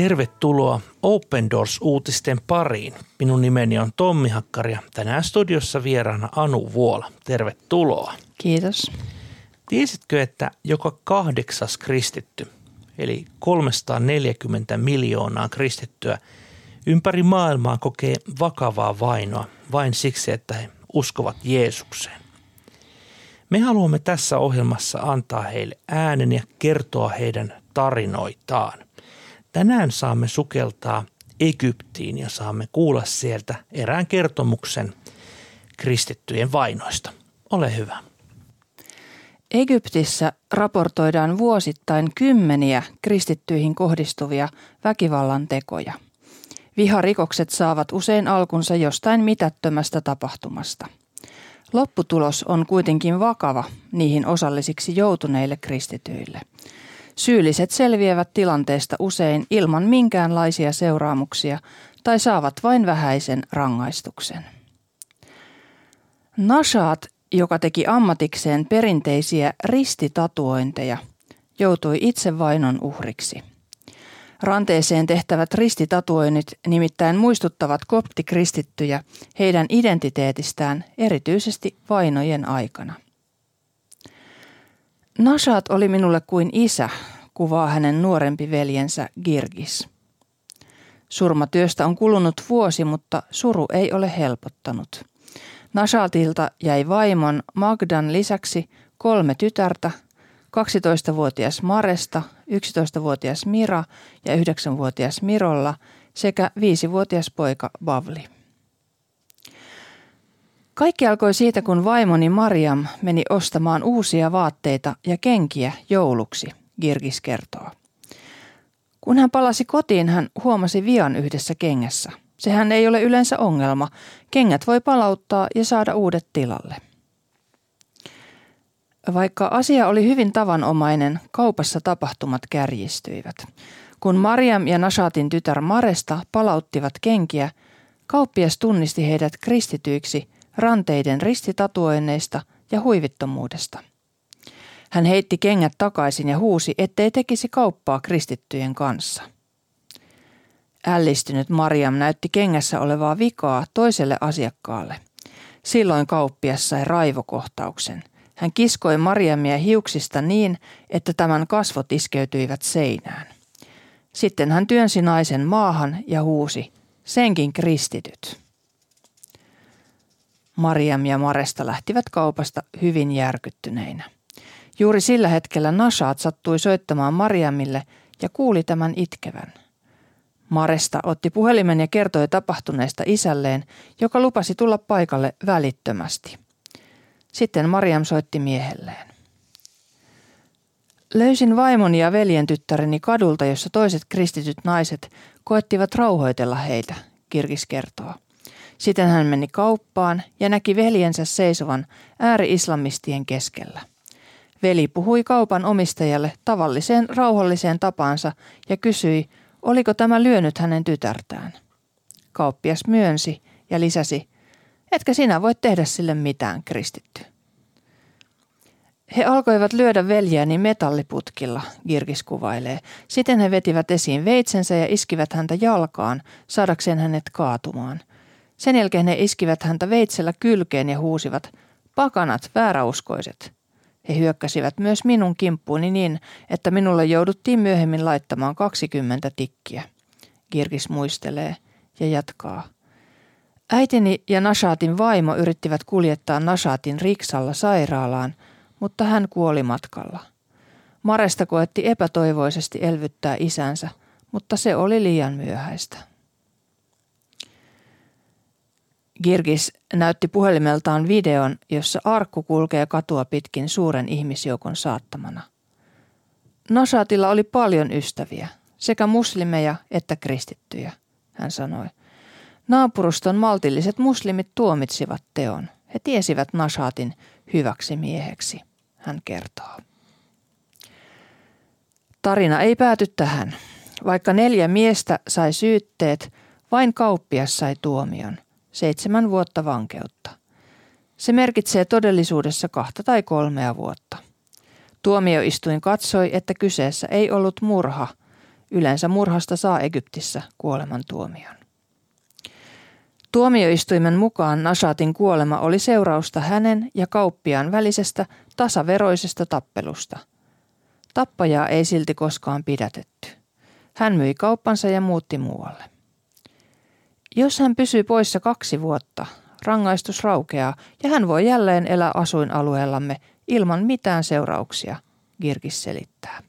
Tervetuloa Open Doors-uutisten pariin. Minun nimeni on Tommi Hakkari ja tänään studiossa vieraana Anu Vuola. Tervetuloa. Kiitos. Tiesitkö, että joka kahdeksas kristitty, eli 340 miljoonaa kristittyä ympäri maailmaa kokee vakavaa vainoa vain siksi, että he uskovat Jeesukseen? Me haluamme tässä ohjelmassa antaa heille äänen ja kertoa heidän tarinoitaan. Tänään saamme sukeltaa Egyptiin ja saamme kuulla sieltä erään kertomuksen kristittyjen vainoista. Ole hyvä. Egyptissä raportoidaan vuosittain kymmeniä kristittyihin kohdistuvia väkivallan tekoja. Viharikokset saavat usein alkunsa jostain mitättömästä tapahtumasta. Lopputulos on kuitenkin vakava niihin osallisiksi joutuneille kristityille. Syylliset selviävät tilanteesta usein ilman minkäänlaisia seuraamuksia tai saavat vain vähäisen rangaistuksen. Nashaat, joka teki ammatikseen perinteisiä ristitatuointeja, joutui itse vainon uhriksi. Ranteeseen tehtävät ristitatuoinnit nimittäin muistuttavat koptikristittyjä heidän identiteetistään erityisesti vainojen aikana. Nashat oli minulle kuin isä, kuvaa hänen nuorempi veljensä Girgis. Surmatyöstä on kulunut vuosi, mutta suru ei ole helpottanut. Nashatilta jäi vaimon Magdan lisäksi kolme tytärtä, 12-vuotias Maresta, 11-vuotias Mira ja 9-vuotias Mirolla sekä 5-vuotias poika Bavli. Kaikki alkoi siitä, kun vaimoni Mariam meni ostamaan uusia vaatteita ja kenkiä jouluksi, Girgis kertoo. Kun hän palasi kotiin, hän huomasi vian yhdessä kengässä. Sehän ei ole yleensä ongelma. Kengät voi palauttaa ja saada uudet tilalle. Vaikka asia oli hyvin tavanomainen, kaupassa tapahtumat kärjistyivät. Kun Mariam ja Nashatin tytär Maresta palauttivat kenkiä, kauppias tunnisti heidät kristityiksi – ranteiden ristitatuoinneista ja huivittomuudesta. Hän heitti kengät takaisin ja huusi, ettei tekisi kauppaa kristittyjen kanssa. Ällistynyt Mariam näytti kengässä olevaa vikaa toiselle asiakkaalle. Silloin kauppias sai raivokohtauksen. Hän kiskoi Mariamia hiuksista niin, että tämän kasvot iskeytyivät seinään. Sitten hän työnsi naisen maahan ja huusi, senkin kristityt. Mariam ja Maresta lähtivät kaupasta hyvin järkyttyneinä. Juuri sillä hetkellä Nashaat sattui soittamaan Mariamille ja kuuli tämän itkevän. Maresta otti puhelimen ja kertoi tapahtuneesta isälleen, joka lupasi tulla paikalle välittömästi. Sitten Mariam soitti miehelleen. Löysin vaimoni ja veljen tyttäreni kadulta, jossa toiset kristityt naiset koettivat rauhoitella heitä, Kirkis kertoo. Sitten hän meni kauppaan ja näki veljensä seisovan ääri-islamistien keskellä. Veli puhui kaupan omistajalle tavalliseen rauhalliseen tapaansa ja kysyi, oliko tämä lyönyt hänen tytärtään. Kauppias myönsi ja lisäsi, etkä sinä voi tehdä sille mitään, kristitty. He alkoivat lyödä veljääni metalliputkilla, Girgis kuvailee. Sitten he vetivät esiin veitsensä ja iskivät häntä jalkaan, saadakseen hänet kaatumaan. Sen jälkeen he iskivät häntä veitsellä kylkeen ja huusivat, pakanat, vääräuskoiset. He hyökkäsivät myös minun kimppuuni niin, että minulle jouduttiin myöhemmin laittamaan 20 tikkiä. Kirkis muistelee ja jatkaa. Äitini ja Nashatin vaimo yrittivät kuljettaa Nashatin riksalla sairaalaan, mutta hän kuoli matkalla. Maresta koetti epätoivoisesti elvyttää isänsä, mutta se oli liian myöhäistä. Girgis näytti puhelimeltaan videon, jossa arkku kulkee katua pitkin suuren ihmisjoukon saattamana. Nasatilla oli paljon ystäviä, sekä muslimeja että kristittyjä, hän sanoi. Naapuruston maltilliset muslimit tuomitsivat teon. He tiesivät Nashatin hyväksi mieheksi, hän kertoo. Tarina ei pääty tähän. Vaikka neljä miestä sai syytteet, vain kauppias sai tuomion – seitsemän vuotta vankeutta. Se merkitsee todellisuudessa kahta tai kolmea vuotta. Tuomioistuin katsoi, että kyseessä ei ollut murha. Yleensä murhasta saa Egyptissä kuolemantuomion. Tuomioistuimen mukaan Nashatin kuolema oli seurausta hänen ja kauppiaan välisestä tasaveroisesta tappelusta. Tappajaa ei silti koskaan pidätetty. Hän myi kauppansa ja muutti muualle. Jos hän pysyy poissa kaksi vuotta, rangaistus raukeaa ja hän voi jälleen elää asuinalueellamme ilman mitään seurauksia, Girgis selittää.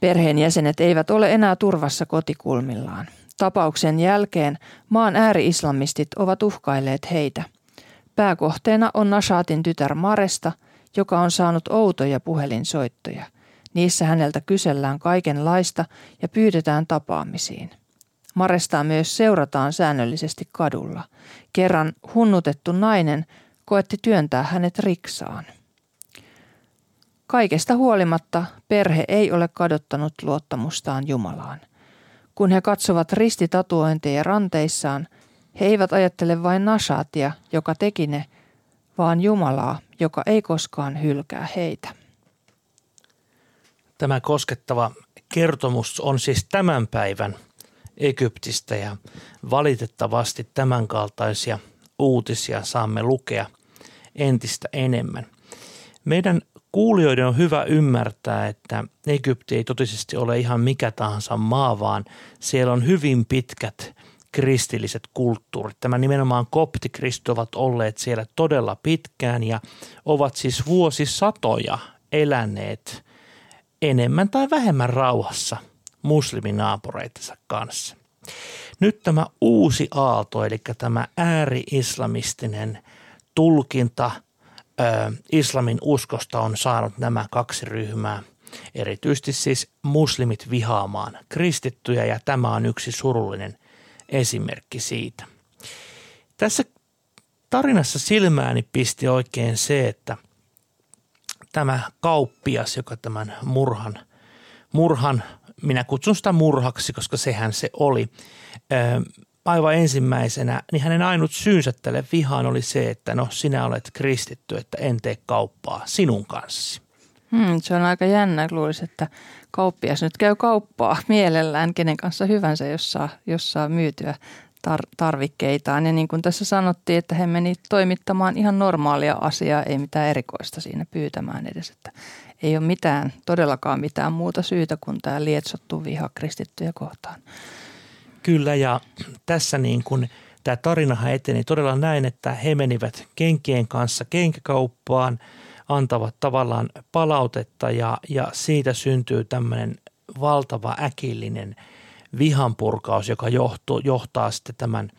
Perheenjäsenet eivät ole enää turvassa kotikulmillaan. Tapauksen jälkeen maan ääri-islamistit ovat uhkailleet heitä. Pääkohteena on Nashatin tytär Maresta, joka on saanut outoja puhelinsoittoja. Niissä häneltä kysellään kaikenlaista ja pyydetään tapaamisiin. Marestaa myös seurataan säännöllisesti kadulla. Kerran hunnutettu nainen koetti työntää hänet riksaan. Kaikesta huolimatta perhe ei ole kadottanut luottamustaan Jumalaan. Kun he katsovat ristitatuointeja ranteissaan, he eivät ajattele vain Nashatia, joka teki ne, vaan Jumalaa, joka ei koskaan hylkää heitä. Tämä koskettava kertomus on siis tämän päivän Egyptistä ja valitettavasti tämänkaltaisia uutisia saamme lukea entistä enemmän. Meidän kuulijoiden on hyvä ymmärtää, että Egypti ei totisesti ole ihan mikä tahansa maa, vaan siellä on hyvin pitkät kristilliset kulttuurit. Tämä nimenomaan koptikristit ovat olleet siellä todella pitkään ja ovat siis vuosisatoja eläneet enemmän tai vähemmän rauhassa musliminaapureitensa kanssa. Nyt tämä uusi aalto, eli tämä ääri-islamistinen tulkinta – islamin uskosta on saanut nämä kaksi ryhmää, erityisesti siis muslimit vihaamaan kristittyjä ja tämä on yksi surullinen esimerkki siitä. Tässä tarinassa silmääni pisti oikein se, että tämä kauppias, joka tämän murhan, murhan minä kutsun sitä murhaksi, koska sehän se oli, aivan ensimmäisenä, niin hänen ainut syynsä tälle vihaan oli se, että no sinä olet kristitty, että en tee kauppaa sinun kanssasi. Hmm, se on aika jännä. Luulisi, että kauppias nyt käy kauppaa mielellään kenen kanssa hyvänsä, jos saa, jos saa myytyä tar- tarvikkeitaan. Ja niin kuin tässä sanottiin, että he meni toimittamaan ihan normaalia asiaa, ei mitään erikoista siinä pyytämään edes. Että ei ole mitään, todellakaan mitään muuta syytä kuin tämä lietsottu viha kristittyjä kohtaan. Kyllä ja tässä niin kuin tämä tarinahan eteni todella näin, että he menivät kenkien kanssa kenkäkauppaan, antavat tavallaan palautetta ja, ja siitä syntyy tämmöinen valtava äkillinen vihanpurkaus, joka johtuu, johtaa sitten tämän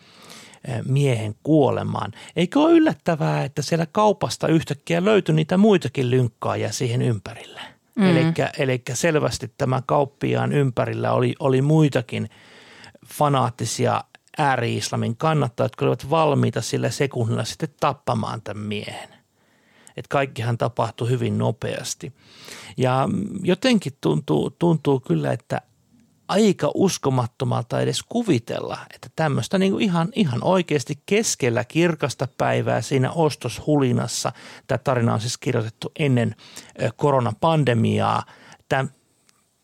miehen kuolemaan. Eikö ole yllättävää, että siellä kaupasta yhtäkkiä löytyi niitä muitakin lynkkaajia siihen ympärille? Mm. Eli selvästi tämä kauppiaan ympärillä oli, oli muitakin – fanaattisia ääri-islamin kannattajia, jotka olivat valmiita sillä sekunnilla sitten tappamaan tämän miehen. Että kaikkihan tapahtui hyvin nopeasti. Ja jotenkin tuntuu, tuntuu kyllä, että aika uskomattomalta edes kuvitella, että tämmöistä niin ihan, ihan oikeasti keskellä kirkasta päivää siinä ostoshulinassa, tämä tarina on siis kirjoitettu ennen koronapandemiaa, tämä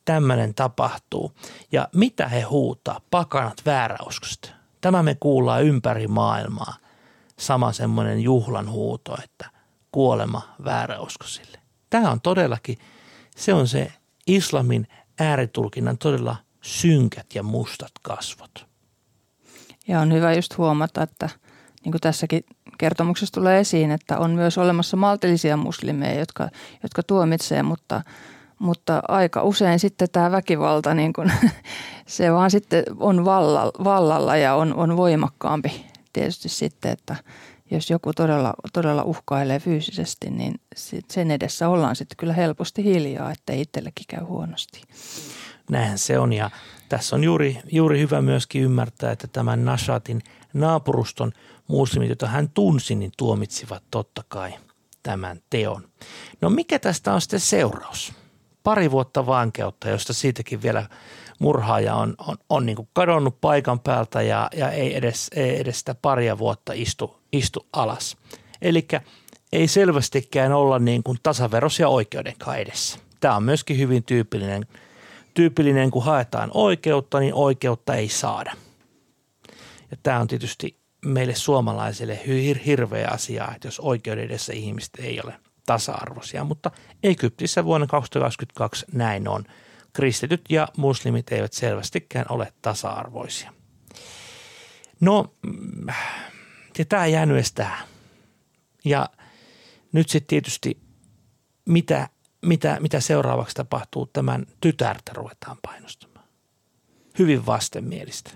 tämmöinen tapahtuu. Ja mitä he huutaa? Pakanat vääräuskosta. Tämä me kuullaan ympäri maailmaa. Sama semmoinen juhlan huuto, että kuolema vääräuskosille. Tämä on todellakin, se on se islamin ääritulkinnan todella synkät ja mustat kasvot. Ja on hyvä just huomata, että niin kuin tässäkin kertomuksessa tulee esiin, että on myös olemassa maltillisia muslimeja, jotka, jotka tuomitsee, mutta – mutta aika usein sitten tämä väkivalta, niin kun, se vaan sitten on vallalla ja on, on voimakkaampi tietysti sitten, että jos joku todella, todella uhkailee fyysisesti, niin sen edessä ollaan sitten kyllä helposti hiljaa, että itsellekin käy huonosti. Näinhän se on ja tässä on juuri, juuri hyvä myöskin ymmärtää, että tämän Nashatin naapuruston muslimit, joita hän tunsi, niin tuomitsivat totta kai tämän teon. No mikä tästä on sitten seuraus? pari vuotta vankeutta, josta siitäkin vielä murhaaja on, on, on niin kadonnut paikan päältä ja, ja ei, edes, ei edes sitä paria vuotta istu, istu alas. Eli ei selvästikään olla niin kuin tasaverosia oikeudenkaan edessä. Tämä on myöskin hyvin tyypillinen, tyypillinen, kun haetaan oikeutta, niin oikeutta ei saada. Ja tämä on tietysti meille suomalaisille hir- hirveä asia, että jos oikeuden edessä ihmiset ei ole tasa-arvoisia, mutta Egyptissä vuonna 2022 näin on. Kristityt ja muslimit eivät selvästikään ole tasa-arvoisia. No, ja tämä jäänyt. Ja nyt sitten tietysti, mitä, mitä, mitä seuraavaksi tapahtuu, tämän tytärtä ruvetaan painostamaan. Hyvin vastenmielistä.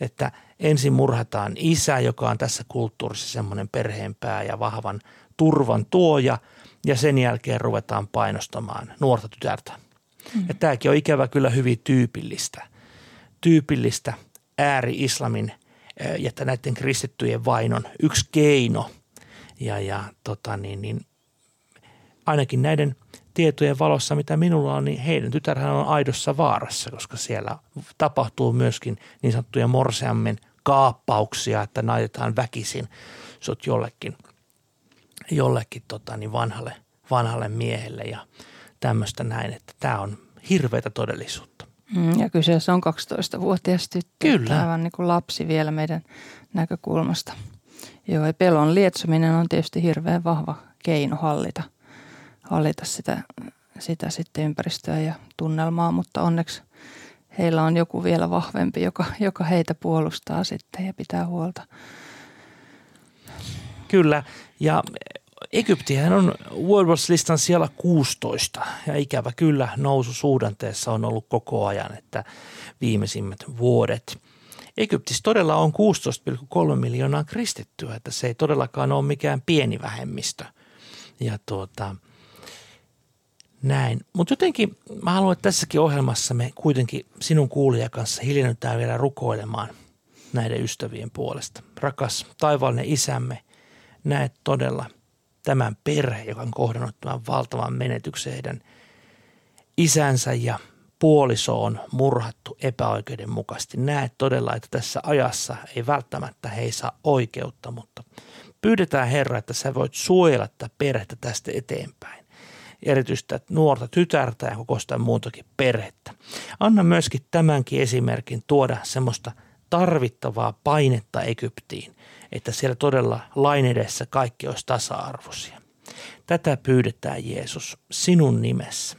Että ensin murhataan isä, joka on tässä kulttuurissa semmoinen perheenpää ja vahvan turvan tuoja, ja sen jälkeen ruvetaan painostamaan nuorta tytärtä. Mm. Ja tämäkin on ikävä kyllä hyvin tyypillistä. Tyypillistä ääri-islamin ja näiden kristittyjen vainon yksi keino. Ja, ja tota niin, niin, ainakin näiden tietojen valossa, mitä minulla on, niin heidän tytärhän on aidossa vaarassa, koska siellä tapahtuu myöskin niin sanottuja morseammen kaappauksia, että naitetaan väkisin sut jollekin, jollekin tota, niin vanhalle, vanhalle miehelle ja tämmöistä näin, että tämä on hirveätä todellisuutta. Mm, ja kyseessä on 12-vuotias tyttö. Kyllä. Aivan niin kuin lapsi vielä meidän näkökulmasta. Joo, ja pelon lietsominen on tietysti hirveän vahva keino hallita, hallita sitä, sitä sitten ympäristöä ja tunnelmaa, mutta onneksi heillä on joku vielä vahvempi, joka, joka heitä puolustaa sitten ja pitää huolta. Kyllä, ja Egyptihän on World Wars-listan siellä 16 ja ikävä kyllä nousu suhdanteessa on ollut koko ajan, että viimeisimmät vuodet. Egyptissä todella on 16,3 miljoonaa kristittyä, että se ei todellakaan ole mikään pieni vähemmistö. Ja tuota, näin. Mutta jotenkin mä haluan, että tässäkin ohjelmassa me kuitenkin sinun kuulija kanssa hiljennytään vielä rukoilemaan näiden ystävien puolesta. Rakas taivaallinen isämme, näet todella – tämän perhe, joka on kohdannut tämän valtavan menetyksen heidän isänsä ja puoliso on murhattu epäoikeudenmukaisesti. Näet todella, että tässä ajassa ei välttämättä he ei saa oikeutta, mutta pyydetään Herra, että sä voit suojella tätä perhettä tästä eteenpäin. Erityistä nuorta tytärtä ja koko sitä muutakin perhettä. Anna myöskin tämänkin esimerkin tuoda semmoista tarvittavaa painetta Egyptiin, että siellä todella lain edessä kaikki olisi tasa-arvoisia. Tätä pyydetään Jeesus sinun nimessä.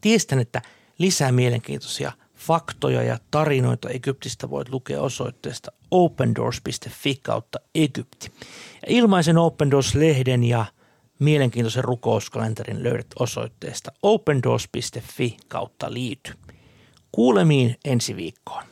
Tiestän, että lisää mielenkiintoisia faktoja ja tarinoita Egyptistä voit lukea osoitteesta opendoors.fi kautta Egypti. Ja ilmaisen Open Doors-lehden ja mielenkiintoisen rukouskalenterin löydät osoitteesta opendoors.fi kautta liity. Kuulemiin ensi viikkoon.